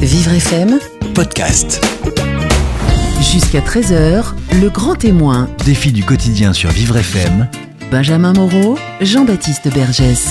Vivre FM, podcast. jusqu'à 13h, le grand témoin. Défi du quotidien sur Vivre FM. Benjamin Moreau, Jean-Baptiste Bergès.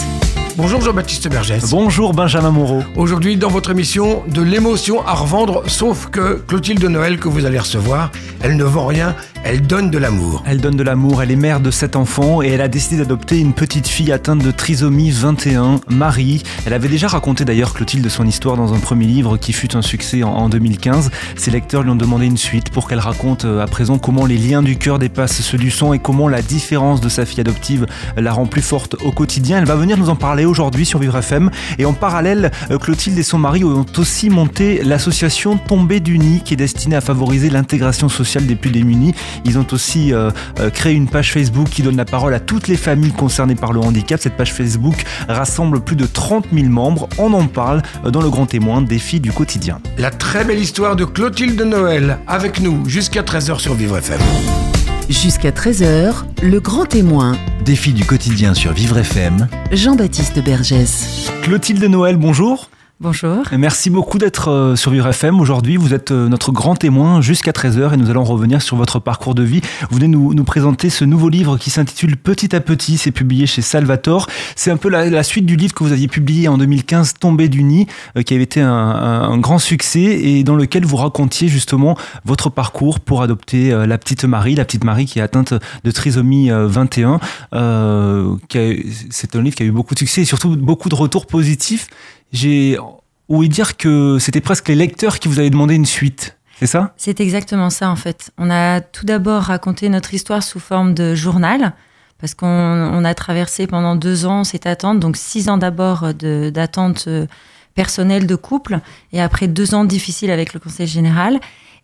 Bonjour Jean-Baptiste Bergès. Bonjour Benjamin Moreau. Aujourd'hui, dans votre émission, de l'émotion à revendre, sauf que Clotilde Noël que vous allez recevoir, elle ne vend rien, elle donne de l'amour. Elle donne de l'amour, elle est mère de sept enfants et elle a décidé d'adopter une petite fille atteinte de trisomie 21, Marie. Elle avait déjà raconté d'ailleurs Clotilde son histoire dans un premier livre qui fut un succès en, en 2015. Ses lecteurs lui ont demandé une suite pour qu'elle raconte euh, à présent comment les liens du cœur dépassent ceux du sang et comment la différence de sa fille adoptive la rend plus forte au quotidien. Elle va venir nous en parler aujourd'hui sur Vivre FM. Et en parallèle, euh, Clotilde et son mari ont aussi monté l'association Tombée du Nid qui est destinée à favoriser l'intégration sociale des plus démunis. Ils ont aussi euh, euh, créé une page Facebook qui donne la parole à toutes les familles concernées par le handicap. Cette page Facebook rassemble plus de 30 000 membres. On en parle dans le grand témoin Défi du quotidien. La très belle histoire de Clotilde Noël, avec nous jusqu'à 13h sur Vivre FM. Jusqu'à 13h, le grand témoin. Défi du quotidien sur Vivre FM. Jean-Baptiste Bergès. Clotilde Noël, bonjour. Bonjour. Merci beaucoup d'être euh, sur Vivre FM aujourd'hui. Vous êtes euh, notre grand témoin jusqu'à 13h et nous allons revenir sur votre parcours de vie. Vous venez nous, nous présenter ce nouveau livre qui s'intitule Petit à Petit. C'est publié chez Salvatore. C'est un peu la, suite du livre que vous aviez publié en 2015, Tombé du nid, euh, qui avait été un, grand succès et dans lequel vous racontiez justement votre parcours pour adopter la petite Marie, la petite Marie qui est atteinte de trisomie 21. Euh, c'est un livre qui a eu beaucoup de succès et surtout beaucoup de retours positifs j'ai ouï dire que c'était presque les lecteurs qui vous avaient demandé une suite. C'est ça? C'est exactement ça en fait. On a tout d'abord raconté notre histoire sous forme de journal parce qu'on on a traversé pendant deux ans cette attente, donc six ans d'abord d'attente euh, personnelle de couple et après deux ans difficiles avec le conseil général.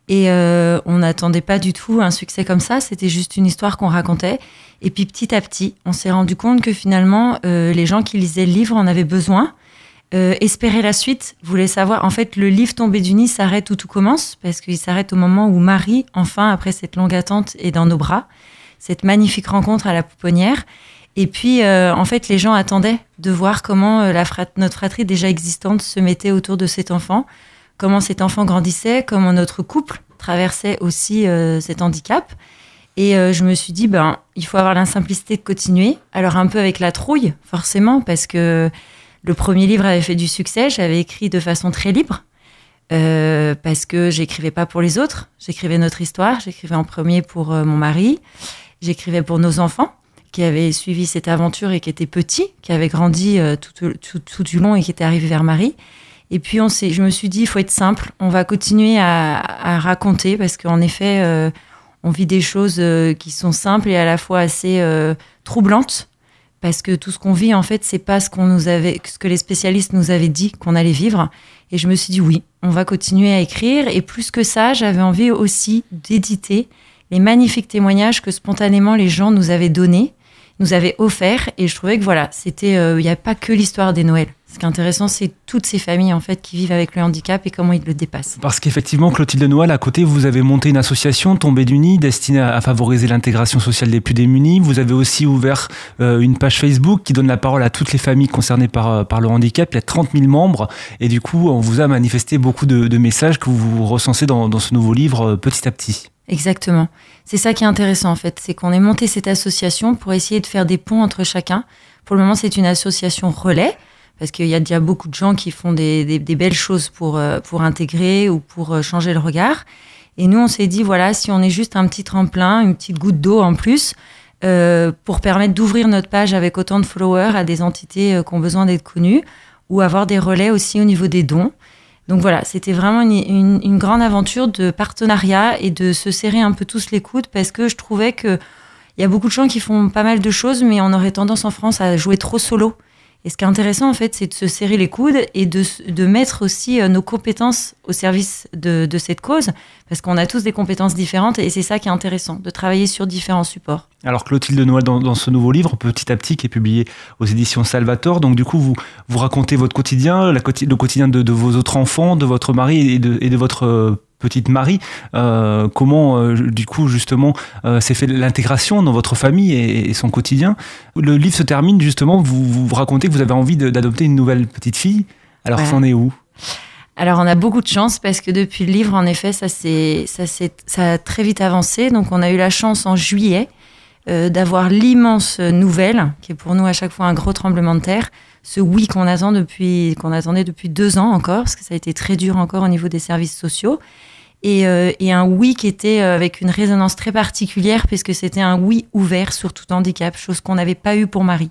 Et euh, on n'attendait pas du tout un succès comme ça, c'était juste une histoire qu'on racontait. Et puis petit à petit, on s'est rendu compte que finalement, euh, les gens qui lisaient le livre en avaient besoin. Euh, espérer la suite, voulait savoir. En fait, le livre Tombé du nid s'arrête où tout commence, parce qu'il s'arrête au moment où Marie, enfin, après cette longue attente, est dans nos bras. Cette magnifique rencontre à la pouponnière. Et puis, euh, en fait, les gens attendaient de voir comment euh, notre fratrie déjà existante se mettait autour de cet enfant, comment cet enfant grandissait, comment notre couple traversait aussi cet handicap. Et je me suis dit, ben, il faut avoir la simplicité de continuer. Alors, un peu avec la trouille, forcément, parce que le premier livre avait fait du succès, j'avais écrit de façon très libre, euh, parce que j'écrivais pas pour les autres, j'écrivais notre histoire, j'écrivais en premier pour euh, mon mari, j'écrivais pour nos enfants qui avaient suivi cette aventure et qui étaient petits, qui avaient grandi euh, tout, tout, tout, du long et qui étaient arrivés vers Marie. Et puis on je me suis dit, il faut être simple, on va continuer à, raconter, parce qu'en effet, on vit des choses qui sont simples et à la fois assez troublantes parce que tout ce qu'on vit en fait c'est pas ce qu'on nous avait ce que les spécialistes nous avaient dit qu'on allait vivre. Et je me suis dit oui on va continuer à écrire. Et plus que ça j'avais envie aussi d'éditer les magnifiques témoignages que spontanément les gens nous avaient donnés nous avaient offerts. Et je trouvais que voilà c'était il euh, n'y a pas que l'histoire des Noëls ce qui est intéressant, c'est toutes ces familles en fait qui vivent avec le handicap et comment ils le dépassent. Parce qu'effectivement, Clotilde Noël, à côté, vous avez monté une association Tombée du Nid destinée à favoriser l'intégration sociale des plus démunis. Vous avez aussi ouvert euh, une page Facebook qui donne la parole à toutes les familles concernées par, par le handicap. Il y a 30 000 membres et du coup, on vous a manifesté beaucoup de, de messages que vous recensez dans, dans ce nouveau livre euh, petit à petit. Exactement. C'est ça qui est intéressant en fait, c'est qu'on ait monté cette association pour essayer de faire des ponts entre chacun. Pour le moment, c'est une association relais parce qu'il y a déjà beaucoup de gens qui font des, des, des belles choses pour, euh, pour intégrer ou pour euh, changer le regard. Et nous, on s'est dit, voilà, si on est juste un petit tremplin, une petite goutte d'eau en plus, euh, pour permettre d'ouvrir notre page avec autant de followers à des entités euh, qui ont besoin d'être connues, ou avoir des relais aussi au niveau des dons. Donc voilà, c'était vraiment une, une, une, grande aventure de partenariat et de se serrer un peu tous les coudes parce que je trouvais que il y a beaucoup de gens qui font pas mal de choses, mais on aurait tendance en France à jouer trop solo. Et ce qui est intéressant, en fait, c'est de se serrer les coudes et de, de mettre aussi euh, nos compétences au service de, de cette cause, parce qu'on a tous des compétences différentes et c'est ça qui est intéressant, de travailler sur différents supports. Alors Clotilde Noël, dans, ce nouveau livre, petit à petit, qui est publié aux éditions Salvatore, donc du coup, vous, vous racontez votre quotidien, le quotidien de, vos autres enfants, de votre mari et de, et de votre petite Marie, euh, comment euh, du coup justement euh, s'est fait l'intégration dans votre famille et, et, son quotidien. Le livre se termine justement, vous, vous racontez que vous avez envie d'adopter une nouvelle petite fille. Alors, ouais. c'en est où? Alors on a beaucoup de chance parce que depuis le livre, en effet, ça, s'est- ça, ça a très vite avancé. Donc on a eu la chance en juillet euh, d'avoir l'immense nouvelle, qui est pour nous à chaque fois un gros tremblement de terre, ce oui qu'on attend depuis, qu'on attendait depuis deux ans encore, parce que ça a été très dur encore au niveau des services sociaux. Et, euh, et un oui qui était euh, avec une résonance très particulière, puisque c'était un oui ouvert sur tout handicap, chose qu'on n'avait pas eu pour Marie.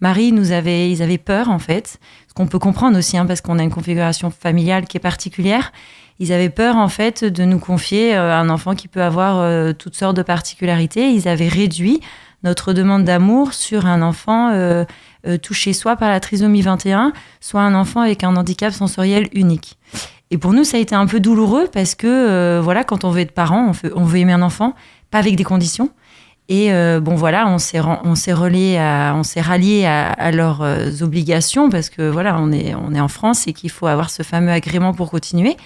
Marie, nous ils avaient peur en fait, ce qu'on peut comprendre aussi, hein, parce qu'on a une configuration familiale qui est particulière. Ils avaient peur en fait de nous confier euh, un enfant qui peut avoir toutes sortes de particularités. Ils avaient réduit notre demande d'amour sur un enfant touché soit par la trisomie 21, soit un enfant avec un handicap sensoriel unique. Et pour nous, ça a été un peu douloureux parce que euh, voilà, quand on veut être parent, on veut, aimer un enfant, pas avec des conditions. Et euh, bon voilà, on s'est relié à, on s'est rallié à, leurs euh, obligations parce que voilà, on est en France et qu'il faut avoir ce fameux agrément pour continuer.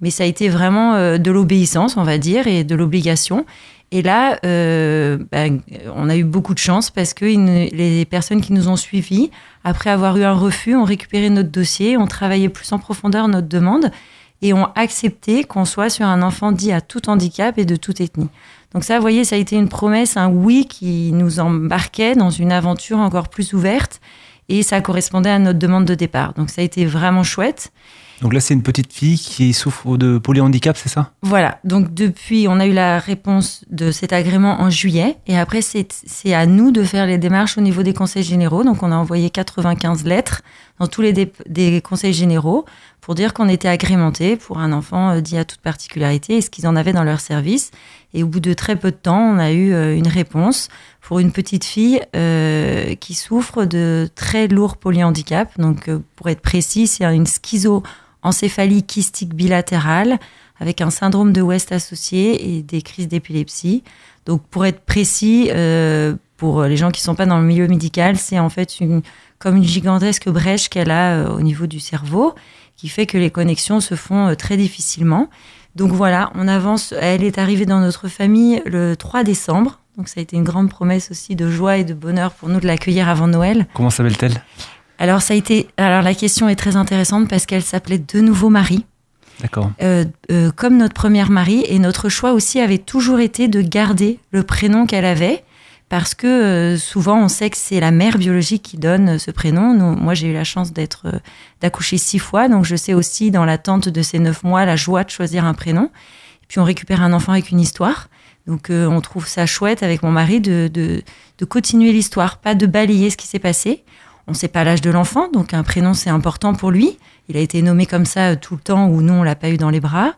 Mais ça a été vraiment euh, de l'obéissance, on va dire, et de l'obligation. Et là, euh, ben, on a eu beaucoup de chance parce que les personnes qui nous ont suivis, après avoir eu un refus, ont récupéré notre dossier, ont travaillé plus en profondeur notre demande et ont accepté qu'on soit sur un enfant dit à tout handicap et de toute ethnie. Donc ça, vous voyez, ça a été une promesse, un oui qui nous embarquait dans une aventure encore plus ouverte et ça correspondait à notre demande de départ. Donc ça a été vraiment chouette. Donc là, c'est une petite fille qui souffre de polyhandicap, c'est ça? Voilà, donc depuis, on a eu la réponse de cet agrément en juillet, et après, c'est à nous de faire les démarches au niveau des conseils généraux. Donc, on a envoyé 95 lettres dans tous les des conseils généraux pour dire qu'on était agrémenté pour un enfant euh, dit à toute particularité et ce qu'ils en avaient dans leur service. Et au bout de très peu de temps, on a eu euh, une réponse pour une petite fille euh, qui souffre de très lourds polyhandicaps. Donc, pour être précis, c'est une schizoencéphalie kystique bilatérale avec un syndrome de West associé et des crises d'épilepsie. Donc, pour être précis, euh, pour les gens qui ne sont pas dans le milieu médical, c'est en fait une, comme une gigantesque brèche qu'elle a euh, au niveau du cerveau, qui fait que les connexions se font euh, très difficilement. Donc voilà, on avance. Elle est arrivée dans notre famille le 3 décembre. Donc ça a été une grande promesse aussi de joie et de bonheur pour nous de l'accueillir avant Noël. Comment s'appelle-t-elle? Alors ça a été. Alors la question est très intéressante parce qu'elle s'appelait de nouveau Marie D'accord. euh, euh, comme notre première Marie. Et notre choix aussi avait toujours été de garder le prénom qu'elle avait. Parce que euh, souvent, on sait que c'est la mère biologique qui donne ce prénom. Nous, moi, j'ai eu la chance d'être d'accoucher six fois, donc je sais aussi dans l'attente de ces neuf mois la joie de choisir un prénom. Et puis on récupère un enfant avec une histoire. Donc euh, on trouve ça chouette avec mon mari de, de, de continuer l'histoire, pas de balayer ce qui s'est passé. On ne sait pas l'âge de l'enfant, donc un prénom c'est important pour lui. Il a été nommé comme ça euh, tout le temps ou non, on l'a pas eu dans les bras.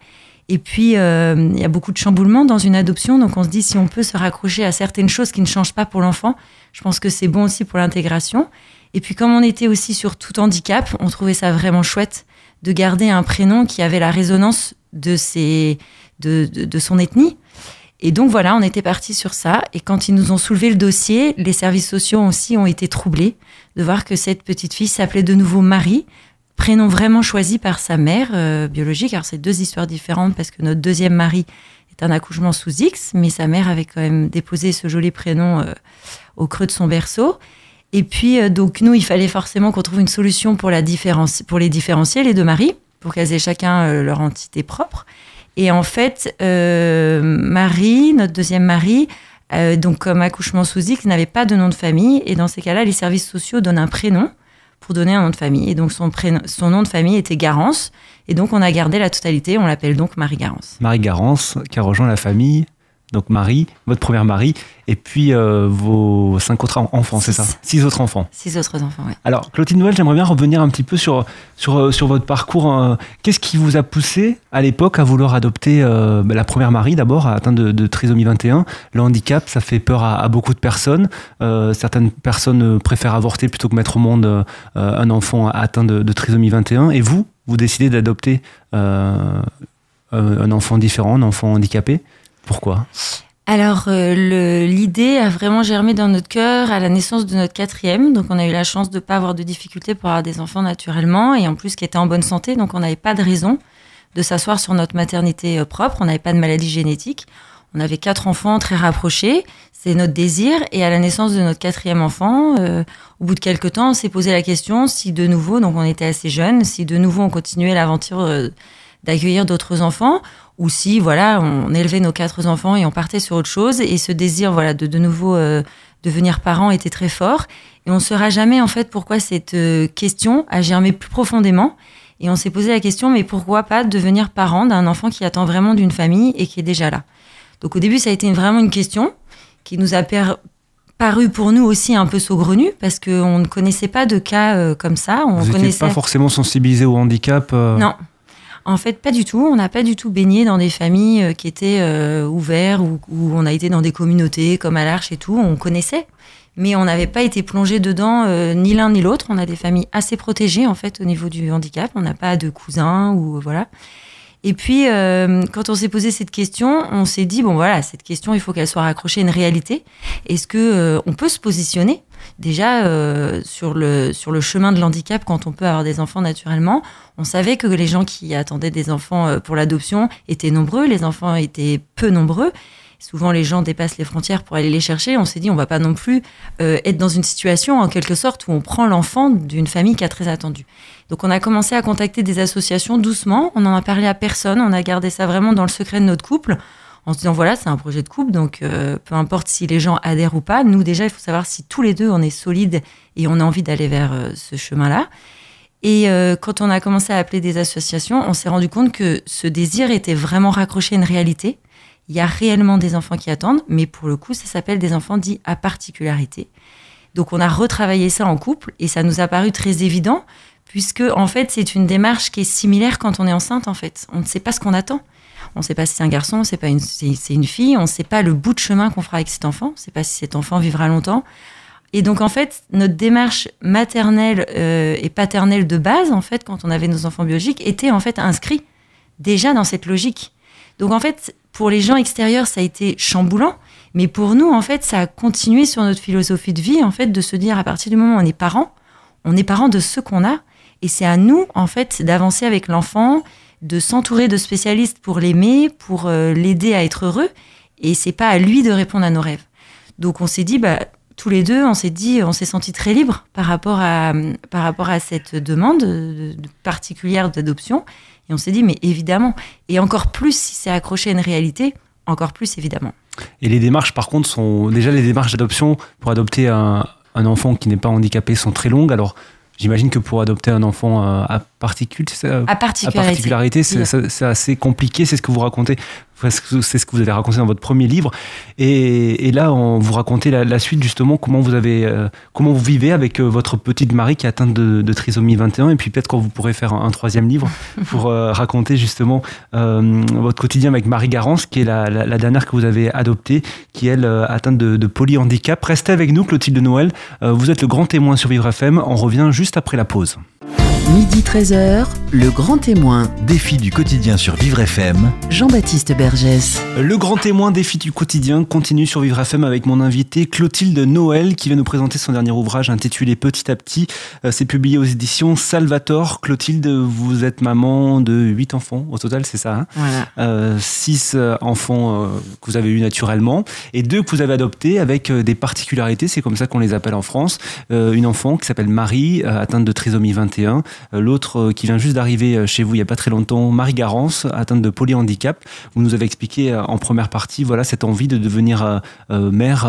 Et puis, euh, il y a beaucoup de chamboulements dans une adoption, donc on se dit si on peut se raccrocher à certaines choses qui ne changent pas pour l'enfant, je pense que c'est bon aussi pour l'intégration. Et puis, comme on était aussi sur tout handicap, on trouvait ça vraiment chouette de garder un prénom qui avait la résonance de, ses, de, de, de son ethnie. Et donc voilà, on était parti sur ça. Et quand ils nous ont soulevé le dossier, les services sociaux aussi ont été troublés de voir que cette petite fille s'appelait de nouveau Marie, prénom vraiment choisi par sa mère euh, biologique. Alors c'est deux histoires différentes parce que notre deuxième mari est un accouchement sous X, mais sa mère avait quand même déposé ce joli prénom euh, au creux de son berceau. Et puis euh, donc nous, il fallait forcément qu'on trouve une solution pour la différence, pour les différencier les deux maris, pour qu'elles aient chacun leur entité propre. Et en fait, euh, Marie, notre deuxième mari, euh, donc comme accouchement sous X, n'avait pas de nom de famille. Et dans ces cas-là, les services sociaux donnent un prénom pour donner un nom de famille. Et donc son, prénom, son nom de famille était Garance. Et donc on a gardé la totalité, on l'appelle donc Marie Garance. Marie Garance, qui a rejoint la famille. Donc Marie, votre première Marie, et puis euh, vos cinq autres enfants, c'est ça? Six. Autres enfants. Six autres enfants, oui. Alors, Clotilde Noël, j'aimerais bien revenir un petit peu sur, sur, euh, sur votre parcours. euh, Qu'est-ce qui vous a poussé à l'époque à vouloir adopter euh, bah, la première Marie d'abord, atteinte de, de trisomie 21 Le handicap, ça fait peur à, à beaucoup de personnes. Euh, certaines personnes préfèrent avorter plutôt que mettre au monde un enfant atteint de, de trisomie 21. Et vous, vous décidez d'adopter un enfant différent, un enfant handicapé? Pourquoi Alors, euh, l'idée a vraiment germé dans notre cœur à la naissance de notre quatrième. Donc, on a eu la chance de ne pas avoir de difficultés pour avoir des enfants naturellement et en plus qui étaient en bonne santé. Donc, on n'avait pas de raison de s'asseoir sur notre maternité euh, propre. On n'avait pas de maladie génétique. On avait quatre enfants très rapprochés, c'est notre désir. Et à la naissance de notre quatrième enfant, euh, au bout de quelques temps, on s'est posé la question si de nouveau, donc on était assez jeunes, si de nouveau on continuait l'aventure d'accueillir d'autres enfants, ou si voilà, on élevait nos quatre enfants et on partait sur autre chose. Et ce désir, voilà, de de nouveau euh, devenir parent était très fort. Et on ne saura jamais en fait pourquoi cette euh, question a germé plus profondément. Et on s'est posé la question, mais pourquoi pas devenir parent d'un enfant qui attend vraiment d'une famille et qui est déjà là? Donc au début, ça a été vraiment une question qui nous a paru pour nous aussi un peu saugrenu parce qu'on ne connaissait pas de cas euh, comme ça. On Vous connaissait pas forcément sensibilisé au handicap non. En fait, pas du tout. On n'a pas du tout baigné dans des familles euh, qui étaient euh, ouvertes ou on a été dans des communautés comme à l'Arche et tout. On connaissait, mais on n'avait pas été plongé dedans euh, ni l'un ni l'autre. On a des familles assez protégées en fait au niveau du handicap. On n'a pas de cousins ou voilà. Et puis, euh, quand on s'est posé cette question, on s'est dit bon voilà, cette question, il faut qu'elle soit raccrochée à une réalité. Est-ce que euh, on peut se positionner déjà euh, sur le sur le chemin de l'handicap quand on peut avoir des enfants naturellement? On savait que les gens qui attendaient des enfants euh, pour l'adoption étaient nombreux, les enfants étaient peu nombreux. Souvent, les gens dépassent les frontières pour aller les chercher. On s'est dit, on va pas non plus euh, être dans une situation, en quelque sorte, où on prend l'enfant d'une famille qui a très attendu. Donc, on a commencé à contacter des associations doucement. On n'en a parlé à personne. On a gardé ça vraiment dans le secret de notre couple, en se disant, voilà, c'est un projet de couple, donc euh, peu importe si les gens adhèrent ou pas. Nous, déjà, il faut savoir si tous les deux, on est solides et on a envie d'aller vers euh, ce chemin-là. Et euh, quand on a commencé à appeler des associations, on s'est rendu compte que ce désir était vraiment raccroché à une réalité. Il y a réellement des enfants qui attendent, mais pour le coup, ça s'appelle des enfants dits à particularité. Donc on a retravaillé ça en couple et ça nous a paru très évident puisque en fait c'est une démarche qui est similaire quand on est enceinte en fait. On ne sait pas ce qu'on attend. On ne sait pas si c'est un garçon, pas une, si c'est une fille, on ne sait pas le bout de chemin qu'on fera avec cet enfant, on ne sait pas si cet enfant vivra longtemps. Et donc en fait notre démarche maternelle euh, et paternelle de base en fait quand on avait nos enfants biologiques était en fait inscrit déjà dans cette logique. Donc en fait pour les gens extérieurs, ça a été chamboulant, mais pour nous, en fait, ça a continué sur notre philosophie de vie, en fait, de se dire à partir du moment où on est parent, on est parent de ce qu'on a, et c'est à nous, en fait, d'avancer avec l'enfant, de s'entourer de spécialistes pour l'aimer, pour euh, l'aider à être heureux, et c'est pas à lui de répondre à nos rêves. Donc on s'est dit, bah, tous les deux, on s'est dit, on s'est senti très libre par rapport à, par rapport à cette demande de- de particulière d'adoption. Et on s'est dit, mais évidemment, et encore plus si c'est accroché à une réalité, encore plus évidemment. Et les démarches, par contre, sont déjà les démarches d'adoption pour adopter un, un enfant qui n'est pas handicapé sont très longues. Alors, j'imagine que pour adopter un enfant euh, à particule, À particularité. c'est assez compliqué. C'est ce que vous racontez. C'est ce que- vous avez raconté dans votre premier livre. Et, et là, on vous racontez la, la suite justement comment vous avez, euh, comment vous vivez avec euh, votre petite Marie qui est atteinte de, de trisomie 21. Et puis peut-être quand vous pourrez faire un, un troisième livre pour euh, raconter justement euh, votre quotidien avec Marie Garance, qui est la, la- la dernière que vous avez adoptée, qui elle atteinte de, de polyhandicap. Restez avec nous, Clotilde Noël. Vous êtes le grand témoin sur Vivre FM. On revient juste après la pause. Midi 13h, le grand témoin, Défi du quotidien sur Vivre FM. Jean-Baptiste Bergès. Le grand témoin défi du quotidien continue sur Vivre FM avec mon invité Clotilde Noël qui va nous présenter son dernier ouvrage intitulé Petit à petit. Euh, C'est publié aux éditions Salvator. Clotilde, vous êtes maman de 8 enfants au total, c'est ça hein Voilà. euh, six euh, enfants euh, que vous avez eus naturellement et deux que vous avez adoptés avec euh, des particularités, c'est comme ça qu'on les appelle en France. Euh, une enfant qui s'appelle Marie, euh, atteinte de trisomie 21. Euh, L'autre euh, qui vient juste d'arriver euh, chez vous il n'y a pas très longtemps, Marie Garance, atteinte de polyhandicap. Vous nous avez expliqué en première partie voilà, cette envie de devenir mère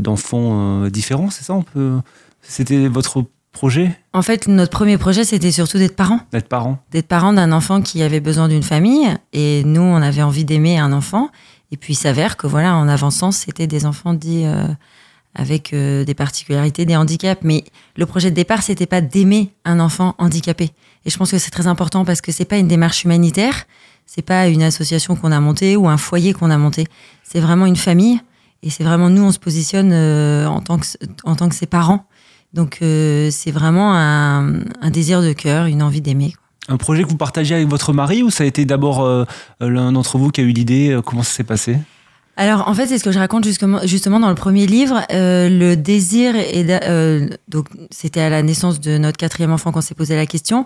d'enfants différents, c'est ça on peut... C'était votre projet? En fait, notre premier projet, c'était surtout d'être parent. d'être parent D'être parent d'un enfant qui avait besoin d'une famille. Et nous, on avait envie d'aimer un enfant. Et puis, il s'avère que, voilà, en avançant, c'était des enfants dits euh, avec euh, des particularités, des handicaps. Mais le projet de départ, c'était pas d'aimer un enfant handicapé. Et je pense que c'est très important parce que c'est pas une démarche humanitaire. C'est pas une association qu'on a montée ou un foyer qu'on a monté. C'est vraiment une famille. Et c'est vraiment nous, on se positionne euh, en tant que en tant que ses parents. Donc euh, c'est vraiment un, un désir de cœur, une envie d'aimer. Un projet que vous partagez avec votre mari ou ça a été d'abord l'un d'entre vous qui a eu l'idée Comment ça s'est passé? Alors en fait, c'est ce que je raconte justement, dans le premier livre. Euh, le désir et donc c'était à la naissance de notre quatrième enfant qu'on s'est posé la question.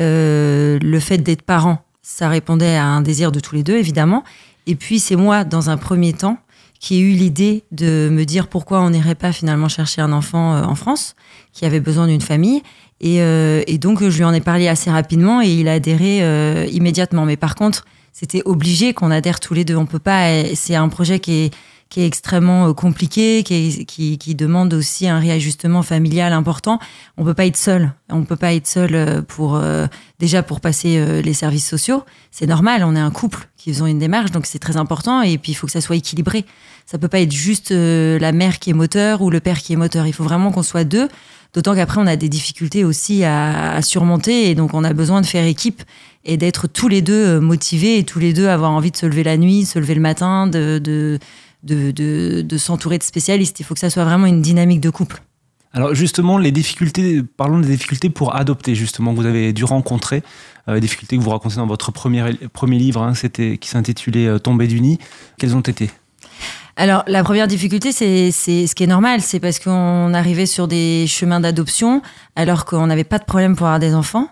Euh, le fait d'être parent ça répondait à un désir de tous les deux, évidemment. Et puis, c'est moi, dans un premier temps, qui ai eu l'idée de me dire pourquoi on n'irait pas finalement chercher un enfant euh, en France qui avait besoin d'une famille. Et, euh, et, donc, je lui en ai parlé assez rapidement et il a adhéré euh, immédiatement. Mais par contre, c'était obligé qu'on adhère tous les deux. On peut pas. C'est un projet qui est qui est extrêmement euh, compliqué, qui, qui, qui, demande aussi un réajustement familial important. On peut pas être seul. On peut pas être seul euh, pour euh, déjà pour passer les services sociaux. C'est normal. On est un couple qui faisons une démarche, donc c'est très important. Et puis il faut que ça soit équilibré. Ça peut pas être juste la mère qui est moteur ou le père qui est moteur. Il faut vraiment qu'on soit deux. D'autant qu'après on a des difficultés aussi à, à, surmonter et donc on a besoin de faire équipe et d'être tous les deux motivés et tous les deux avoir envie de se lever la nuit, se lever le matin, de, de de, de, de s'entourer de spécialistes. Il faut que ça soit vraiment une dynamique de couple. Alors justement, les difficultés, parlons des difficultés pour adopter, justement, que vous avez dû rencontrer, euh, difficultés que vous racontez dans votre premier, premier livre, hein, c'était, qui s'intitulait euh, Tomber du nid. Quelles ont été? Alors, la première difficulté, c'est, c'est ce qui est normal, c'est parce qu'on arrivait sur des chemins d'adoption alors qu'on n'avait pas de problème pour avoir des enfants.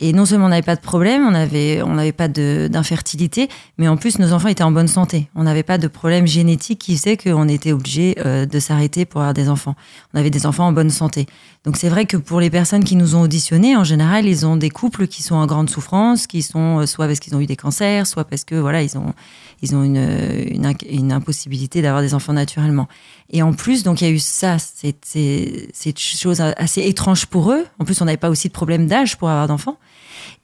Et non seulement on n'avait pas de problème, on n'avait on pas d'infertilité, mais en plus nos enfants étaient en bonne santé. On n'avait pas de problème génétique qui faisait qu'on était obligé euh, de s'arrêter pour avoir des enfants. On avait des enfants en bonne santé. Donc c'est vrai que pour les personnes qui nous ont auditionnés, en général, ils ont des couples qui sont en grande souffrance, qui sont euh, soit parce qu'ils ont eu des cancers, soit parce que voilà ils ont ils ont une, une impossibilité d'avoir des enfants naturellement. Et en plus, donc il y a eu ça, c'est c'est chose assez étrange pour eux. En plus, on n'avait pas aussi de problème d'âge pour avoir d'enfants.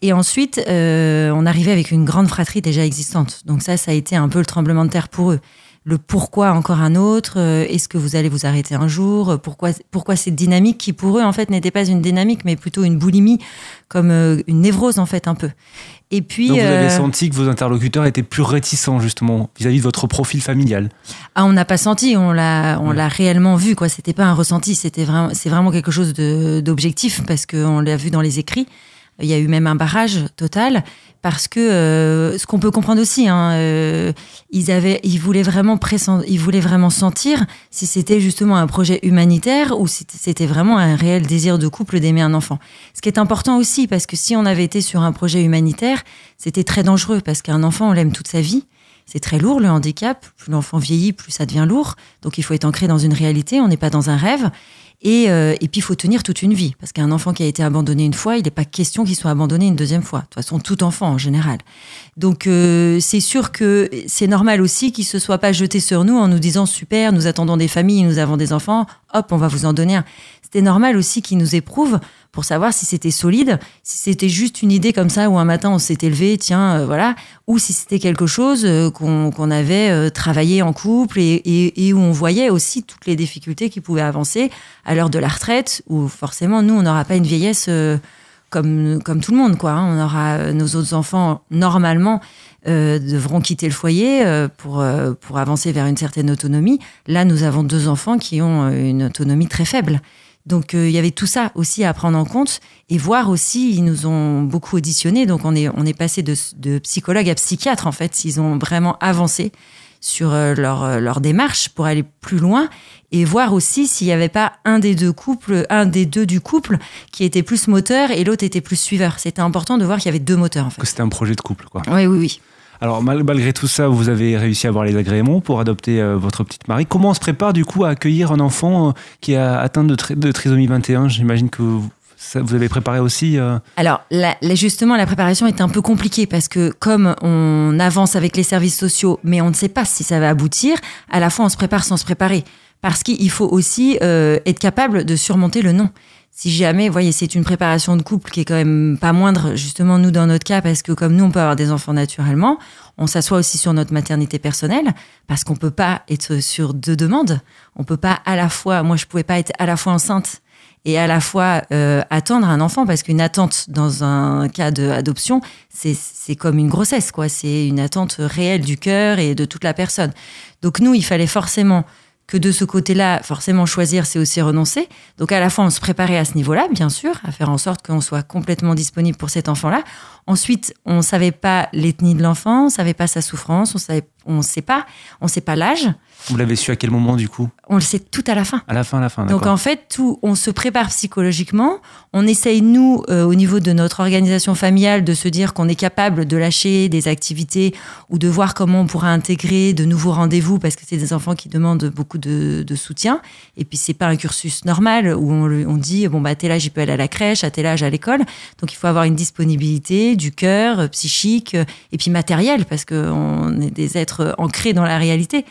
Et ensuite, euh, on arrivait avec une grande fratrie déjà existante. Donc ça, ça a été un peu le tremblement de terre pour eux. Le pourquoi encore un autre euh, Est-ce que vous allez vous arrêter un jour Pourquoi, pourquoi cette dynamique qui pour eux en fait n'était pas une dynamique, mais plutôt une boulimie, comme euh, une névrose en fait un peu. Et puis, Donc vous avez senti que vos interlocuteurs étaient plus réticents justement vis-à-vis de votre profil familial. Ah, on n'a pas senti, on l'a, on l'a réellement vu quoi. C'était pas un ressenti, c'était vraiment, c'est vraiment quelque chose d'objectif parce qu'on l'a vu dans les écrits. Il y a eu même un barrage total parce que euh, ce qu'on peut comprendre aussi, hein, euh, ils avaient, ils voulaient vraiment ils voulaient vraiment sentir si c'était justement un projet humanitaire ou si c'était vraiment un réel désir de couple d'aimer un enfant. Ce qui est important aussi parce que si on avait été sur un projet humanitaire, c'était très dangereux parce qu'un enfant on l'aime toute sa vie. C'est très lourd le handicap. Plus l'enfant vieillit, plus ça devient lourd. Donc il faut être ancré dans une réalité. On n'est pas dans un rêve. Et, euh, et puis, il faut tenir toute une vie. Parce qu'un enfant qui a été abandonné une fois, il n'est pas question qu'il soit abandonné une deuxième fois. De toute façon, tout enfant en général. Donc, euh, c'est sûr que c'est normal aussi qu'il ne se soit pas jeté sur nous en nous disant super, nous attendons des familles, nous avons des enfants, hop, on va vous en donner un. C'était normal aussi qu'il nous éprouve pour savoir si c'était solide, si c'était juste une idée comme ça où un matin on s'était levé, tiens, euh, voilà, ou si c'était quelque chose euh, qu'on avait euh, travaillé en couple et, et, où on voyait aussi toutes les difficultés qui pouvaient avancer à l'heure de la retraite, où forcément nous on n'aura pas une vieillesse comme comme tout le monde, quoi. Hein. On aura nos autres enfants normalement. devront quitter le foyer pour, pour avancer vers une certaine autonomie. Là, nous avons deux enfants qui ont une autonomie très faible. Donc euh, il y avait tout ça aussi à prendre en compte et voir aussi, ils nous ont beaucoup auditionné, donc on est, on est passé de, de psychologue à psychiatre en fait, ils ont vraiment avancé sur euh, leur, euh, leur démarche pour aller plus loin et voir aussi s'il n'y avait pas un des deux couples, un des deux du couple qui était plus moteur et l'autre était plus suiveur. C'était important de voir qu'il y avait deux moteurs en fait. Que c'était un projet de couple quoi. Oui, oui, oui. Alors malgré tout ça, vous avez réussi à avoir les agréments pour adopter euh, votre petite Marie. Comment on se prépare du coup à accueillir un enfant euh, qui a atteint de, de trisomie 21 J'imagine que vous, avez préparé aussi euh... Alors, la, justement, la préparation est un peu compliquée parce que comme on avance avec les services sociaux, mais on ne sait pas si ça va aboutir, à la fois on se prépare sans se préparer. Parce qu'il faut aussi être capable de surmonter le non si jamais, vous voyez, c'est une préparation de couple qui est quand même pas moindre, justement, nous, dans notre cas, parce que comme nous, on peut avoir des enfants naturellement, on s'assoit aussi sur notre maternité personnelle, parce qu'on peut pas être sur deux demandes. On peut pas à la fois, moi, je pouvais pas être à la fois enceinte et à la fois euh, attendre un enfant, parce qu'une attente dans un cas d'adoption, c'est comme une grossesse, quoi. C'est une attente réelle du cœur et de toute la personne. Donc nous, il fallait forcément que de ce côté-là, forcément choisir, c'est aussi renoncer. Donc à la fois, on se préparait à ce niveau-là, bien sûr, à faire en sorte qu'on soit complètement disponible pour cet enfant-là. Ensuite, on ne savait pas l'ethnie de l'enfant, on ne savait pas sa souffrance, on on sait pas, on sait pas l'âge. Vous l'avez su à quel moment du coup On le sait tout à la fin. À la fin, à la fin. Donc en fait, tout, on se prépare psychologiquement. On essaye nous, euh, au niveau de notre organisation familiale, de se dire qu'on est capable de lâcher des activités ou de voir comment on pourra intégrer de nouveaux rendez-vous parce que c'est des enfants qui demandent beaucoup de, de soutien. Et puis c'est pas un cursus normal où on, on dit bon bah à tel âge il peut aller à la crèche, à tel âge à l'école. Donc il faut avoir une disponibilité du cœur, euh, psychique euh, et puis matériel parce qu'on est des êtres ancrés dans la réalité.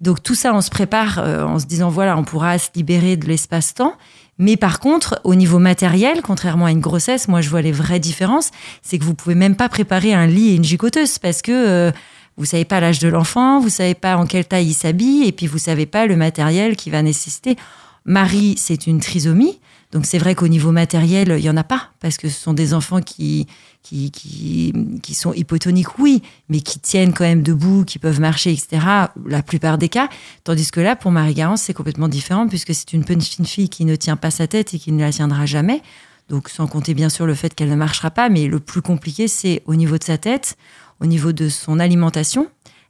Donc tout ça, on se prépare euh, en se disant voilà, on pourra se libérer de l'espace-temps. Mais par contre, au niveau matériel, contrairement à une grossesse, moi je vois les vraies différences, c'est que vous pouvez même pas préparer un lit et une gigoteuse parce que euh, vous savez pas l'âge de l'enfant, vous savez pas en quelle taille il s'habille et puis vous savez pas le matériel qui va nécessiter. Marie, c'est une trisomie. Donc c'est vrai qu'au niveau matériel, il y en a pas parce que ce sont des enfants qui qui, qui sont hypotoniques, oui, mais qui tiennent quand même debout, qui peuvent marcher, etc. La plupart des cas. Tandis que là, pour Marie Garance, c'est complètement différent puisque c'est une petite fille qui ne tient pas sa tête et qui ne la tiendra jamais. Donc sans compter bien sûr le fait qu'elle ne marchera pas, mais le plus compliqué, c'est au niveau de sa tête, au niveau de son alimentation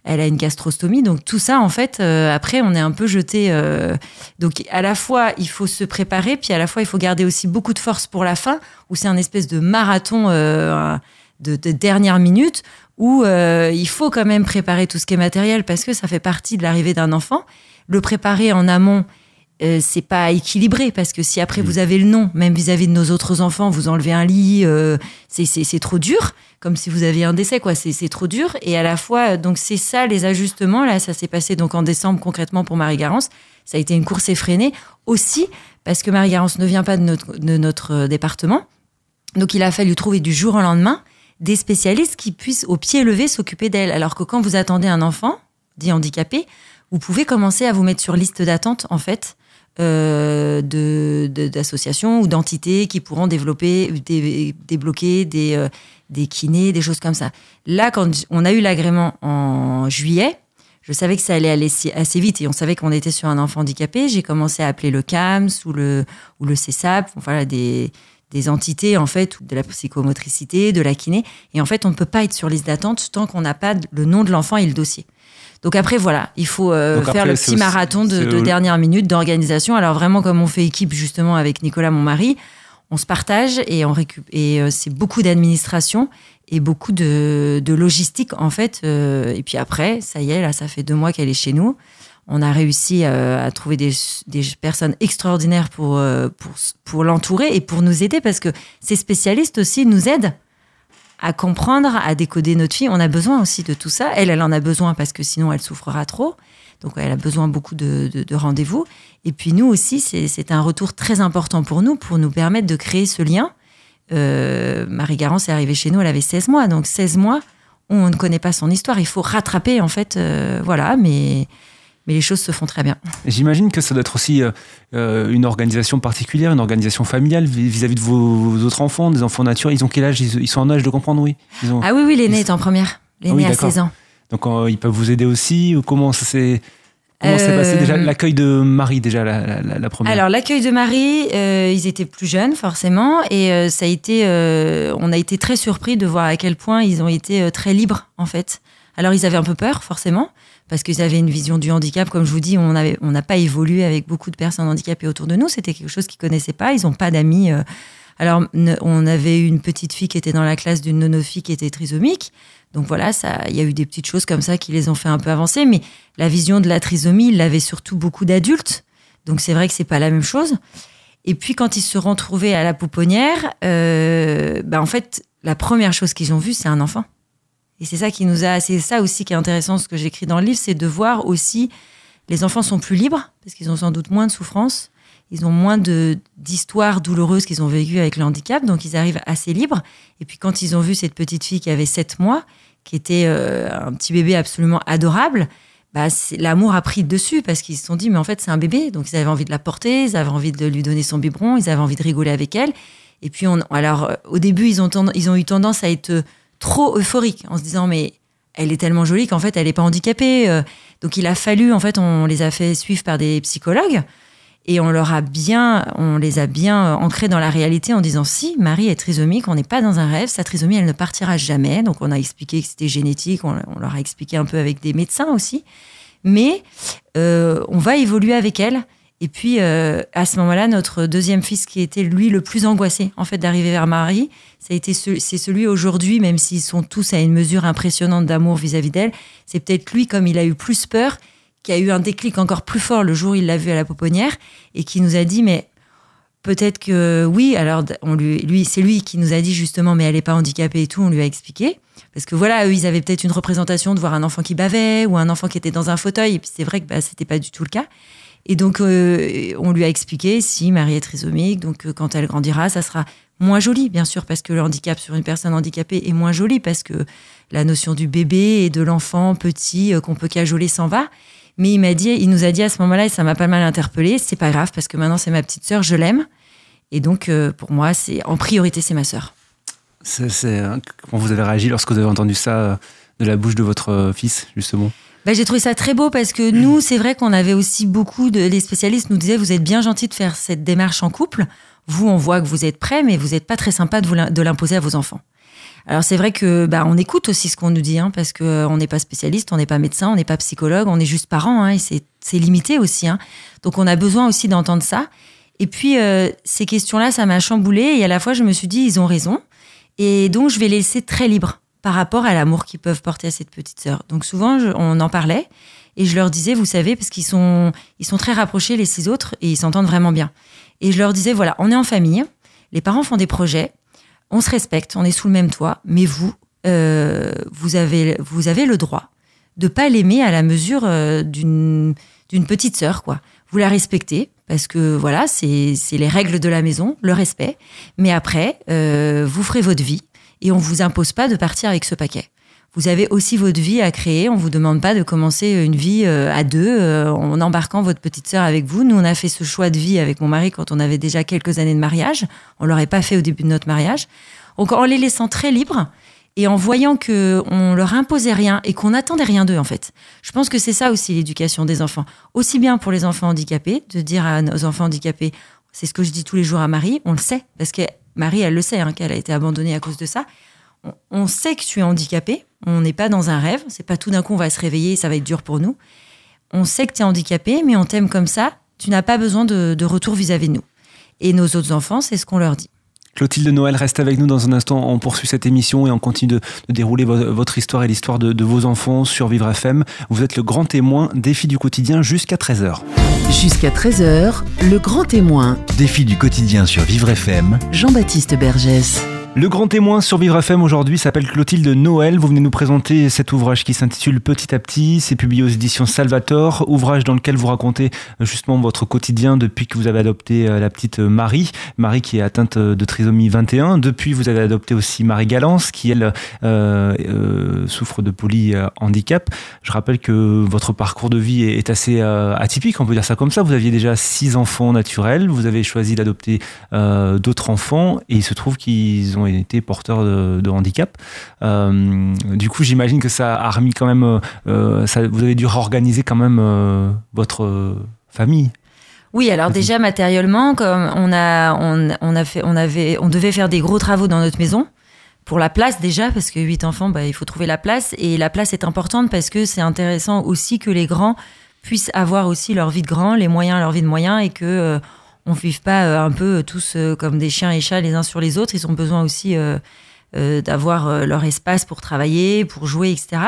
elle a une gastrostomie. Donc tout ça, en fait, euh, après, on est un peu jeté. Euh, donc à la fois, il faut se préparer, puis à la fois, il faut garder aussi beaucoup de force pour la fin, où c'est un espèce de marathon euh, de, de, dernière minute, où il faut quand même préparer tout ce qui est matériel, parce que ça fait partie de l'arrivée d'un enfant. Le préparer en amont, euh, c'est pas équilibré parce que si après vous avez le nom, même vis-à-vis de nos autres enfants, vous enlevez un lit, euh, c'est trop dur, comme si vous aviez un décès, quoi. C'est trop dur. Et à la fois, donc c'est ça les ajustements. Là, ça s'est passé donc en décembre concrètement pour Marie Garance. Ça a été une course effrénée aussi parce que Marie Garance ne vient pas de notre, de notre euh, département. Donc il a fallu trouver du jour au lendemain des spécialistes qui puissent au pied levé s'occuper d'elle. Alors que quand vous attendez un enfant dit handicapé, vous pouvez commencer à vous mettre sur liste d'attente en fait euh, de d'associations ou d'entités qui pourront développer, débloquer des, euh, des kinés, des choses comme ça. Là, quand on a eu l'agrément en juillet, je savais que ça allait aller assez vite et on savait qu'on était sur un enfant handicapé. J'ai commencé à appeler le CAMS ou le, ou le CESAP, voilà, des, des entités, en fait, de la psychomotricité, de la kiné. Et en fait, on ne peut pas être sur liste d'attente tant qu'on n'a pas le nom de l'enfant et le dossier. Donc après, voilà, il faut euh, faire le petit marathon de, de dernière minute d'organisation. Alors vraiment, comme on fait équipe justement avec Nicolas, mon mari, on se partage et on. Et euh, c'est beaucoup d'administration et beaucoup de, de, logistique en fait. Euh, et puis après, ça y est, là, ça fait deux mois qu'elle est chez nous. On a réussi à trouver des, des, personnes extraordinaires pour, pour, pour l'entourer et pour nous aider parce que ces spécialistes aussi nous aident à comprendre, à décoder notre fille. On a besoin aussi de tout ça. Elle, elle en a besoin parce que sinon elle souffrera trop. Donc elle a besoin beaucoup de, de, de rendez-vous. Et puis nous aussi, c'est un retour très important pour nous, pour nous permettre de créer ce lien. Euh, Marie Garance est arrivée chez nous, elle avait 16 mois. Donc 16 mois, on ne connaît pas son histoire. Il faut rattraper, en fait. Euh, voilà, mais mais les choses se font très bien. J'imagine que ça doit être aussi euh, euh, une organisation particulière, une organisation familiale vis-à-vis de vos, autres enfants, des enfants nature. Ils ont quel âge? Ils, sont en âge de comprendre, oui? Ah oui, oui, l'aîné est en première. L'aîné ah a 16 ans. Donc euh, ils peuvent vous aider aussi ou comment ça s'est Comment s'est passé déjà l'accueil de Marie déjà la, la, première? Alors l'accueil de Marie, ils étaient plus jeunes forcément et ça a été, on a été très surpris de voir à quel point ils ont été très libres en fait. Alors ils avaient un peu peur forcément parce qu'ils avaient une vision du handicap. Comme je vous dis, on n'a on pas évolué avec beaucoup de personnes handicapées autour de nous. C'était quelque chose qu'ils connaissaient pas. Ils n'ont pas d'amis. Euh. Alors, on avait une petite fille qui était dans la classe d'une nonofille qui était trisomique. Donc voilà, ça, il y a eu des petites choses comme ça qui les ont fait un peu avancer. Mais la vision de la trisomie, il l'avait surtout beaucoup d'adultes. Donc c'est vrai que c'est pas la même chose. Et puis quand ils se sont retrouvés à la pouponnière, euh, bah en fait, la première chose qu'ils ont vue, c'est un enfant. Et c'est ça qui nous a, c'est ça aussi qui est intéressant, ce que j'écris dans le livre, c'est de voir aussi les enfants sont plus libres parce qu'ils ont sans doute moins de souffrance, ils ont moins de d'histoires douloureuses qu'ils ont vécues avec le handicap, donc ils arrivent assez libres. Et puis quand ils ont vu cette petite fille qui avait 7 mois, qui était euh, un petit bébé absolument adorable, bah, l'amour a pris dessus parce qu'ils se sont dit mais en fait c'est un bébé, donc ils avaient envie de la porter, ils avaient envie de lui donner son biberon, ils avaient envie de rigoler avec elle. Et puis on, alors euh, au début ils ont ils ont eu tendance à être trop euphorique en se disant mais elle est tellement jolie qu'en fait elle n'est pas handicapée. Euh. Donc il a fallu en fait on les a fait suivre par des psychologues et on leur a bien on les a bien euh, ancrés dans la réalité en disant si Marie est trisomique on n'est pas dans un rêve sa trisomie elle ne partira jamais donc on a expliqué que c'était génétique on, leur a expliqué un peu avec des médecins aussi mais on va évoluer avec elle. Et puis, à ce moment-là, notre deuxième fils, qui était lui le plus angoissé, en fait, d'arriver vers Marie, c'est celui aujourd'hui, même s'ils sont tous à une mesure impressionnante d'amour vis-à-vis d'elle, c'est peut-être lui, comme il a eu plus peur, qui a eu un déclic encore plus fort le jour où il l'a vu à la pouponnière et qui nous a dit, mais peut-être que oui, alors on lui, lui c'est lui qui nous a dit justement, mais elle n'est pas handicapée et tout, on lui a expliqué. Parce que voilà, eux, ils avaient peut-être une représentation de voir un enfant qui bavait ou un enfant qui était dans un fauteuil, et puis c'est vrai que bah, c'était pas du tout le cas. Et donc, euh, on lui a expliqué si Marie est trisomique, donc euh, quand elle grandira, ça sera moins joli, bien sûr, parce que le handicap sur une personne handicapée est moins joli, parce que la notion du bébé et de l'enfant petit euh, qu'on peut cajoler s'en va. Mais il m'a dit, il nous a dit à ce moment-là, et ça m'a pas mal interpellé, c'est pas grave, parce que maintenant c'est ma petite sœur, je l'aime. Et donc, pour moi, c'est en priorité, c'est ma sœur. C'est, comment vous avez réagi lorsque vous avez entendu ça de la bouche de votre fils, justement? Bah, j'ai trouvé ça très beau parce que nous, c'est vrai qu'on avait aussi beaucoup de. Les spécialistes nous disaient vous êtes bien gentil de faire cette démarche en couple. Vous, on voit que vous êtes prêt, mais vous n'êtes pas très sympa de l'imposer à vos enfants. Alors c'est vrai que bah, on écoute aussi ce qu'on nous dit, hein, parce qu'on euh, n'est pas spécialiste, on n'est pas médecin, on n'est pas psychologue, on est juste parents, hein, et c'est limité aussi. Hein. Donc on a besoin aussi d'entendre ça. Et puis euh, ces questions-là, ça m'a chamboulé, et à la fois je me suis dit ils ont raison, et donc je vais les laisser très libres par rapport à l'amour qu'ils peuvent porter à cette petite sœur. Donc souvent, on en parlait et je leur disais, vous savez, parce qu'ils sont, ils sont très rapprochés les six autres et ils s'entendent vraiment bien. Et je leur disais, voilà, on est en famille, les parents font des projets, on se respecte, on est sous le même toit, mais vous, euh, vous, avez, vous avez le droit de pas l'aimer à la mesure euh, d'une d'une petite sœur, quoi. Vous la respectez parce que voilà, c'est les règles de la maison, le respect. Mais après, euh, vous ferez votre vie et on vous impose pas de partir avec ce paquet. Vous avez aussi votre vie à créer. On vous demande pas de commencer une vie euh, à deux euh, en embarquant votre petite sœur avec vous. Nous, on a fait ce choix de vie avec mon mari quand on avait déjà quelques années de mariage. On l'aurait pas fait au début de notre mariage. Donc, en les laissant très libres et en voyant que on leur imposait rien et qu'on n'attendait rien d'eux, en fait. Je pense que c'est ça aussi l'éducation des enfants. Aussi bien pour les enfants handicapés, de dire à nos enfants handicapés, c'est ce que je dis tous les jours à Marie, on le sait, parce que Marie, elle le sait, hein, qu'elle a été abandonnée à cause de ça. On, sait que tu es handicapé. On n'est pas dans un rêve. C'est pas tout d'un coup on va se réveiller et ça va être dur pour nous. On sait que tu es handicapé, mais on t'aime comme ça. Tu n'as pas besoin de, retour vis-à-vis de nous. Et nos autres enfants, c'est ce qu'on leur dit. Clotilde Noël reste avec nous dans un instant. On poursuit cette émission et on continue de, dérouler votre histoire et l'histoire de, de, vos enfants sur Vivre FM. Vous êtes le grand témoin défi du quotidien jusqu'à 13h. Jusqu'à 13h, le grand témoin. Défi du quotidien sur Vivre FM. Jean-Baptiste Bergès. Le grand témoin sur Vivre FM aujourd'hui s'appelle Clotilde Noël. Vous venez nous présenter cet ouvrage qui s'intitule Petit à petit. C'est publié aux éditions Salvator, ouvrage dans lequel vous racontez euh, justement votre quotidien depuis que vous avez adopté euh, la petite euh, Marie, Marie qui est atteinte de trisomie 21. Depuis, vous avez adopté aussi Marie Galance qui elle souffre de polyhandicap. Je rappelle que votre parcours de vie est assez atypique, on peut dire ça comme ça. Vous aviez déjà six enfants naturels, vous avez choisi d'adopter d'autres enfants et il se trouve qu'ils ont été porteurs de, handicap. Euh, du coup, j'imagine que ça a remis quand même. Euh, euh, ça, vous avez dû réorganiser quand même votre famille. Oui, alors déjà matériellement, comme on a, on, a fait, on avait, on devait faire des gros travaux dans notre maison pour la place déjà, parce que huit enfants, bah, il faut trouver la place. Et la place est importante parce que c'est intéressant aussi que les grands puissent avoir aussi leur vie de grand, les moyens, leur vie de moyens, et que on vive pas euh, un peu tous euh, comme des chiens et chats les uns sur les autres. Ils ont besoin aussi euh, d'avoir leur espace pour travailler, pour jouer, etc.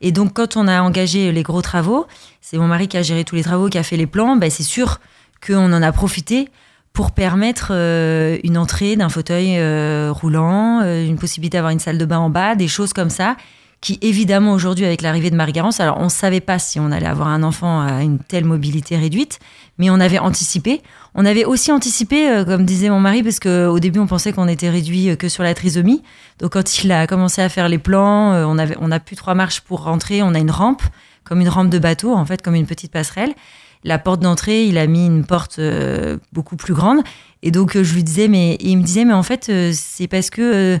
Et donc, quand on a engagé les gros travaux, c'est mon mari qui a géré tous les travaux, qui a fait les plans, ben, c'est sûr qu'on en a profité pour permettre une entrée d'un fauteuil roulant, une possibilité d'avoir une salle de bain en bas, des choses comme ça qui évidemment aujourd'hui avec l'arrivée de Marie-Garance, alors on ne savait pas si on allait avoir un enfant à une telle mobilité réduite, mais on avait anticipé. On avait aussi anticipé, euh, comme disait mon mari, parce qu'au début on pensait qu'on était réduit euh, que sur la trisomie. Donc quand il a commencé à faire les plans, euh, on, avait, on a plus trois marches pour rentrer, on a une rampe, comme une rampe de bateau, en fait, comme une petite passerelle. La porte d'entrée, il a mis une porte beaucoup plus grande. Et donc je lui disais, mais il me disait, mais en fait, c'est parce que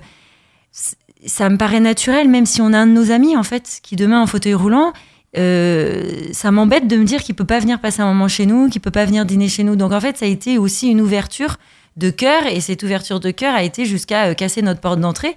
ça me paraît naturel, même si on a un de nos amis, en fait, qui demain en fauteuil roulant, euh, ça m'embête de me dire qu'il peut pas venir passer un moment chez nous, qu'il peut pas venir dîner chez nous. Donc en fait, ça a été aussi une ouverture de cœur, et cette ouverture de cœur a été jusqu'à euh, casser notre porte d'entrée,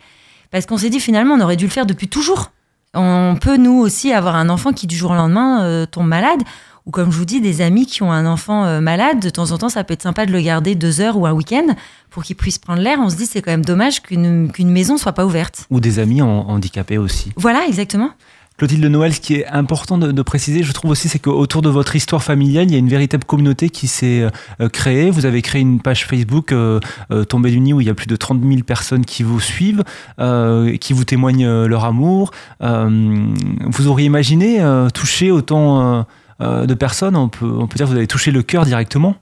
parce qu'on s'est dit finalement, on aurait dû le faire depuis toujours. On peut nous aussi avoir un enfant qui du jour au lendemain euh, tombe malade. Ou comme je vous dis, des amis qui ont un enfant euh, malade, de temps en temps, ça peut être sympa de le garder deux heures ou un week-end pour qu'il puisse prendre l'air. On se dit c'est quand même dommage qu'une qu'une maison soit pas ouverte. Ou des amis handicapés aussi. Voilà, exactement. Clotilde Noël, ce qui est important de, de préciser, je trouve aussi, c'est qu'autour de votre histoire familiale, il y a une véritable communauté qui s'est euh, créée. Vous avez créé une page Facebook, euh, euh, Tombée du Nid, où il y a plus de 30 000 personnes qui vous suivent, euh, qui vous témoignent leur amour. Vous auriez imaginé toucher autant de personnes on peut, peut dire que vous avez touché le cœur directement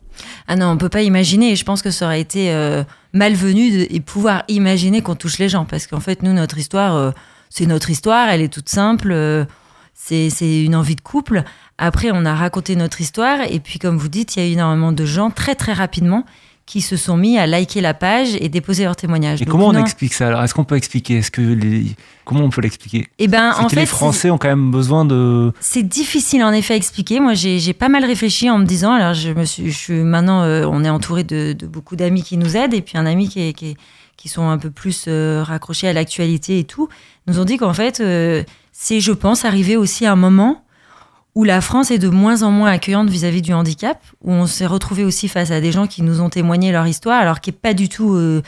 Ah non, on peut pas imaginer. Et je pense que ça aurait été euh, malvenu de pouvoir imaginer qu'on touche les gens. Parce qu'en fait, nous, notre histoire, euh, c'est notre histoire. Elle est toute simple. euh, c'est une envie de couple. Après, on a raconté notre histoire. Et puis, comme vous dites, il y a eu énormément de gens très, très rapidement qui se sont mis à liker la page et déposer leurs témoignages. Et Donc, comment on non. explique ça Alors, est-ce qu'on peut expliquer Est-ce que les... Comment on peut l'expliquer? Eh ben, en que fait, les Français ont quand même besoin de... C'est difficile en effet à expliquer. Moi, j'ai pas mal réfléchi en me disant. Alors, je me suis, je suis maintenant, euh, on est entouré de, de beaucoup d'amis qui nous aident et puis un ami qui, est, qui, est- qui sont un peu plus euh, raccrochés à l'actualité et tout, nous ont dit qu'en fait, euh, c'est, je pense, arrivé aussi un moment où la France est de moins en moins accueillante vis-à-vis du handicap, où on s'est retrouvé aussi face à des gens qui nous ont témoigné leur histoire, alors qui est pas du tout euh,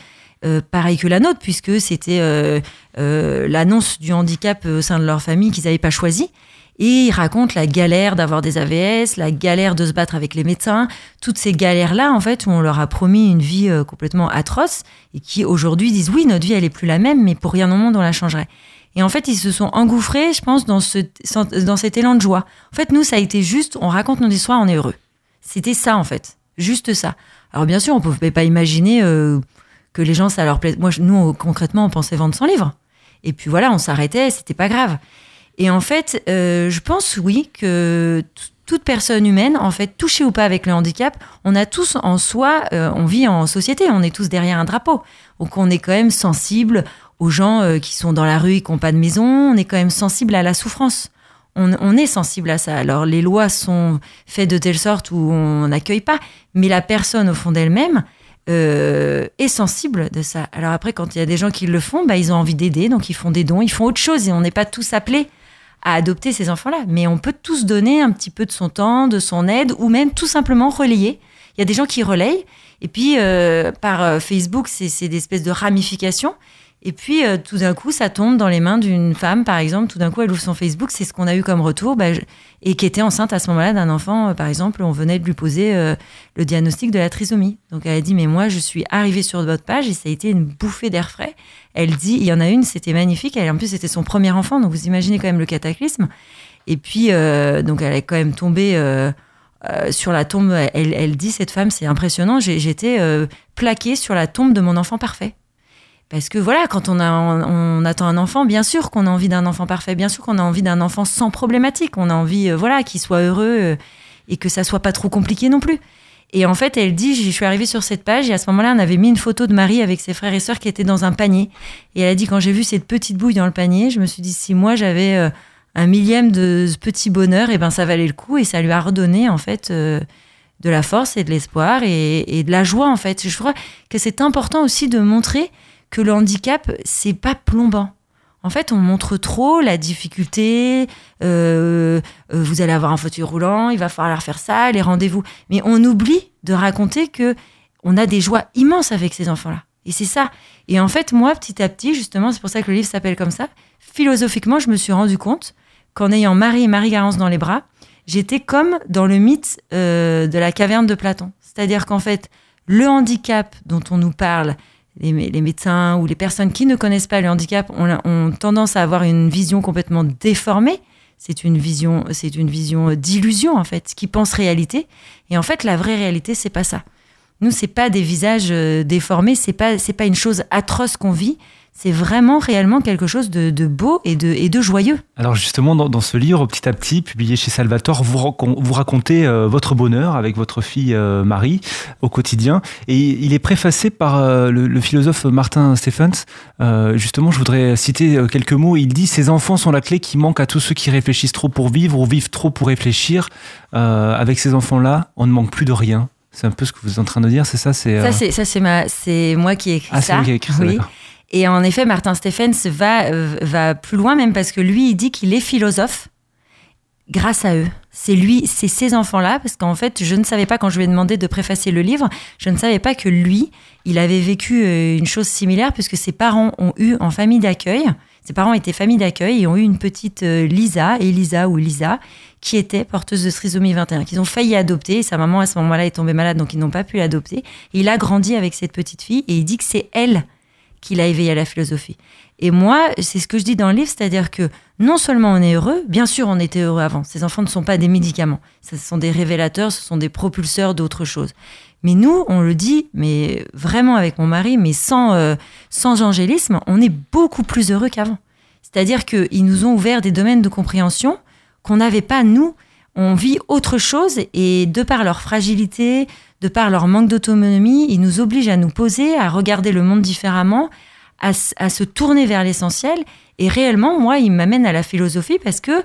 euh, pareil que la nôtre, puisque c'était euh, euh, l'annonce du handicap au sein de leur famille qu'ils n'avaient pas choisi. Et ils racontent la galère d'avoir des AVS, la galère de se battre avec les médecins, toutes ces galères-là, en fait, où on leur a promis une vie euh, complètement atroce et qui aujourd'hui disent oui, notre vie, elle est plus la même, mais pour rien au monde, on la changerait. Et en fait, ils se sont engouffrés, je pense, dans, ce, dans cet élan de joie. En fait, nous, ça a été juste, on raconte notre histoire, on est heureux. C'était ça, en fait. Juste ça. Alors, bien sûr, on ne pouvait pas imaginer euh, que les gens, ça leur plaît. Moi, nous, concrètement, on pensait vendre 100 livres. Et puis voilà, on s'arrêtait, c'était pas grave. Et en fait, euh, je pense, oui, que toute personne humaine, en fait, touchée ou pas avec le handicap, on a tous en soi, euh, on vit en société, on est tous derrière un drapeau. Donc on est quand même sensible aux gens euh, qui sont dans la rue et qui n'ont pas de maison, on est quand même sensible à la souffrance. On, est sensible à ça. Alors les lois sont faites de telle sorte où on n'accueille pas, mais la personne au fond d'elle-même euh, est sensible de ça. Alors après, quand il y a des gens qui le font, bah, ils ont envie d'aider, donc ils font des dons, ils font autre chose et on n'est pas tous appelés à adopter ces enfants-là. Mais on peut tous donner un petit peu de son temps, de son aide, ou même tout simplement relayer. Il y a des gens qui relayent, et puis euh, par Facebook, c'est des espèces de ramifications. Et puis euh, tout d'un coup, ça tombe dans les mains d'une femme, par exemple. Tout d'un coup, elle ouvre son Facebook, c'est ce qu'on a eu comme retour, bah, et qui était enceinte à ce moment-là d'un enfant. euh, par exemple, on venait de lui poser euh, le diagnostic de la trisomie. Donc elle a dit, mais moi, je suis arrivée sur votre page et ça a été une bouffée d'air frais. Elle dit, il y en a une, c'était magnifique. Elle, en plus, c'était son premier enfant, donc vous imaginez quand même le cataclysme. Et puis, donc elle est quand même tombée sur la tombe. Elle, dit, cette femme, c'est impressionnant. J'étais plaquée sur la tombe de mon enfant parfait. Parce que voilà, quand on, a, on, attend un enfant, bien sûr qu'on a envie d'un enfant parfait, bien sûr qu'on a envie d'un enfant sans problématique. On a envie, euh, voilà, qu'il soit heureux euh, et que ça soit pas trop compliqué non plus. Et en fait, elle dit, je suis arrivée sur cette page et à ce moment-là, on avait mis une photo de Marie avec ses frères et sœurs qui étaient dans un panier. Et elle a dit, quand j'ai vu cette petite bouille dans le panier, je me suis dit, si moi j'avais euh, un millième de ce petit bonheur, et ben ça valait le coup et ça lui a redonné en fait de la force et de l'espoir et, et de la joie en fait. Je crois que c'est important aussi de montrer que le handicap c'est pas plombant. En fait, on montre trop la difficulté. euh, euh, vous allez avoir un fauteuil roulant, il va falloir faire ça, les rendez-vous. Mais on oublie de raconter que on a des joies immenses avec ces enfants-là. Et c'est ça. Et en fait, moi, petit à petit, justement, c'est pour ça que le livre s'appelle comme ça. Philosophiquement, je me suis rendu compte qu'en ayant Marie et Marie-Garance dans les bras, j'étais comme dans le mythe euh, de la caverne de Platon. C'est-à-dire qu'en fait, le handicap dont on nous parle, les, mé- les médecins ou les personnes qui ne connaissent pas le handicap ont, ont tendance à avoir une vision complètement déformée. C'est une vision, c'est une vision d'illusion en fait, qui pense réalité. Et en fait, la vraie réalité, c'est pas ça. Nous, c'est pas des visages euh, déformés, c'est pas, c'est pas une chose atroce qu'on vit. C'est vraiment réellement quelque chose de, de beau et de, et de joyeux. Alors justement, dans, dans ce livre, petit à petit, publié chez Salvatore, vous, racon- vous racontez euh, votre bonheur avec votre fille euh, Marie au quotidien. Et il est préfacé par euh, le, le philosophe Martin Stephens. Justement, je voudrais citer quelques mots. Il dit « Ces enfants sont la clé qui manque à tous ceux qui réfléchissent trop pour vivre ou vivent trop pour réfléchir. Avec ces enfants-là, on ne manque plus de rien. » C'est un peu ce que vous êtes en train de dire, c'est ça c'est, Ça, c'est, ça, c'est ma, c'est moi qui ai écrit Ah, c'est ça. vous qui avez écrit ça, oui. Et en effet, Martin Stephens va, euh, va plus loin même parce que lui, il dit qu'il est philosophe grâce à eux. C'est lui, c'est ces enfants-là, parce qu'en fait, je ne savais pas quand je lui ai demandé de préfacer le livre, je ne savais pas que lui, il avait vécu euh, une chose similaire, puisque ses parents ont eu en famille d'accueil, ses parents étaient famille d'accueil et ont eu une petite euh, Lisa, Elisa ou Lisa, qui était porteuse de trisomie 21, qu'ils ont failli adopter. sa maman, à ce moment-là, est tombée malade, donc ils n'ont pas pu l'adopter. Il a grandi avec cette petite fille et il dit que c'est elle qui l'a éveillé à la philosophie. Et moi, c'est ce que je dis dans le livre, c'est-à-dire que non seulement on est heureux, bien sûr on était heureux avant, ces enfants ne sont pas des médicaments, ce sont des révélateurs, ce sont des propulseurs d'autres choses. Mais nous, on le dit, mais vraiment avec mon mari, mais sans, euh, sans angélisme, on est beaucoup plus heureux qu'avant. C'est-à-dire qu'ils nous ont ouvert des domaines de compréhension qu'on n'avait pas, nous. On vit autre chose et de par leur fragilité, de par leur manque d'autonomie, ils nous obligent à nous poser, à regarder le monde différemment, à, se tourner vers l'essentiel. Et réellement, moi, il m'amène à la philosophie parce que,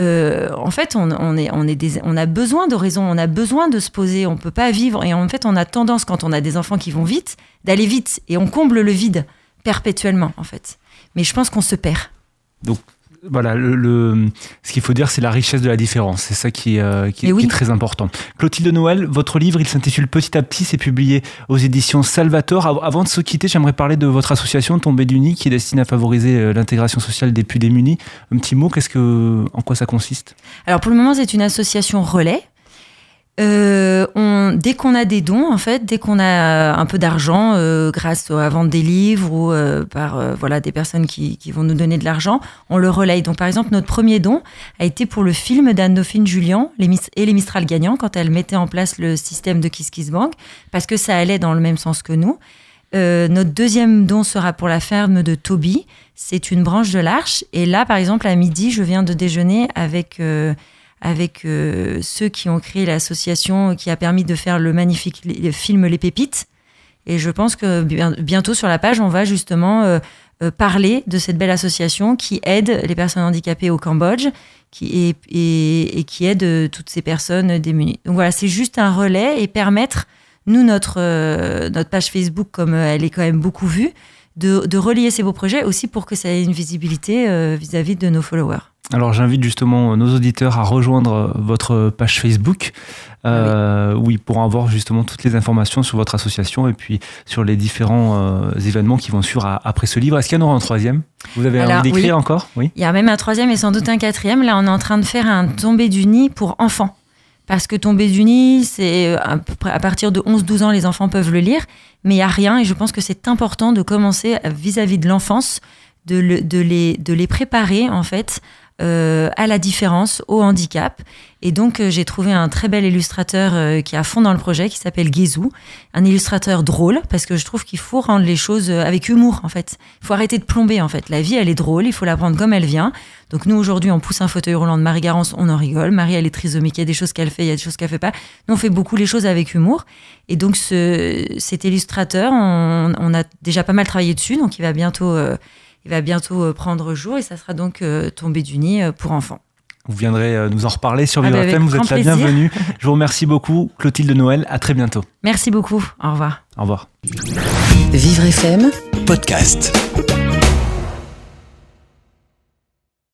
euh, en fait, on, est, on, est on a besoin de raison, on a besoin de se poser, on peut pas vivre. Et en fait, on a tendance, quand on a des enfants qui vont vite, d'aller vite et on comble le vide perpétuellement, en fait. Mais je pense qu'on se perd. Donc, voilà, le, ce qu'il faut dire, c'est la richesse de la différence. C'est ça qui, euh, qui, est très important. Clotilde Noël, votre livre, il s'intitule Petit à petit, c'est publié aux éditions Salvator. Avant de se quitter, j'aimerais parler de votre association Tombée d'Uni, qui est destinée à favoriser euh, l'intégration sociale des plus démunis. Un petit mot, qu'est-ce que, en quoi ça consiste? Alors pour le moment, c'est une association relais euh, on, dès qu'on a des dons, en fait, dès qu'on a un peu d'argent euh, grâce à vente des livres ou euh, par voilà des personnes qui, vont nous donner de l'argent, on le relaye. Donc, par exemple, notre premier don a été pour le film d'Anne-Dauphine Julien et les Mistral gagnants quand elle mettait en place le système de Kiss Kiss Bank parce que ça allait dans le même sens que nous. notre deuxième don sera pour la ferme de Toby. C'est une branche de l'Arche. Et là, par exemple, à midi, je viens de déjeuner avec avec euh, ceux qui ont créé l'association qui a permis de faire le magnifique film Les Pépites. Et je pense que bientôt sur la page, on va justement euh, euh, parler de cette belle association qui aide les personnes handicapées au Cambodge qui, et, qui aide toutes ces personnes démunies. Donc voilà, c'est juste un relais et permettre, nous, notre, notre page Facebook, comme elle est quand même beaucoup vue, de, de relier ces beaux projets aussi pour que ça ait une visibilité vis-à-vis -vis de nos followers. Alors j'invite justement nos auditeurs à rejoindre votre page Facebook euh, où ils pourront avoir justement toutes les informations sur votre association et puis sur les différents euh, événements qui vont suivre après ce livre. Est-ce qu'il y en aura un troisième? Vous avez envie d'écrire encore? Oui. Il y a même un troisième et sans doute un quatrième. Là, on est en train de faire un tombé du nid pour enfants. Parce que tomber du nid, c'est euh, à partir de 11-12 ans, les enfants peuvent le lire, mais il n'y a rien et je pense que c'est important de commencer vis-à-vis de l'enfance, de, de, les, de les préparer en fait euh, à la différence, au handicap. Et donc, euh, j'ai trouvé un très bel illustrateur euh, qui est à fond dans le projet, qui s'appelle Gizou. Un illustrateur drôle, parce que je trouve qu'il faut rendre les choses avec humour, en fait. Il faut arrêter de plomber, en fait. La vie, elle est drôle, il faut la prendre comme elle vient. Donc, nous, aujourd'hui, on pousse un fauteuil roulant de Marie Garance, on en rigole. Marie, elle est trisomique, il y a des choses qu'elle fait, il y a des choses qu'elle fait pas. Nous, on fait beaucoup les choses avec humour. Et donc, ce, cet illustrateur, on, on, a déjà pas mal travaillé dessus, donc il va bientôt il va bientôt euh, prendre jour et ça sera donc euh, tombé du nid euh, pour enfants. Vous viendrez nous en reparler sur Vivre ah bah vous êtes la bienvenue. Je vous remercie beaucoup, Clotilde Noël, à très bientôt. Merci beaucoup, au revoir. Au revoir. Vivre FM, podcast.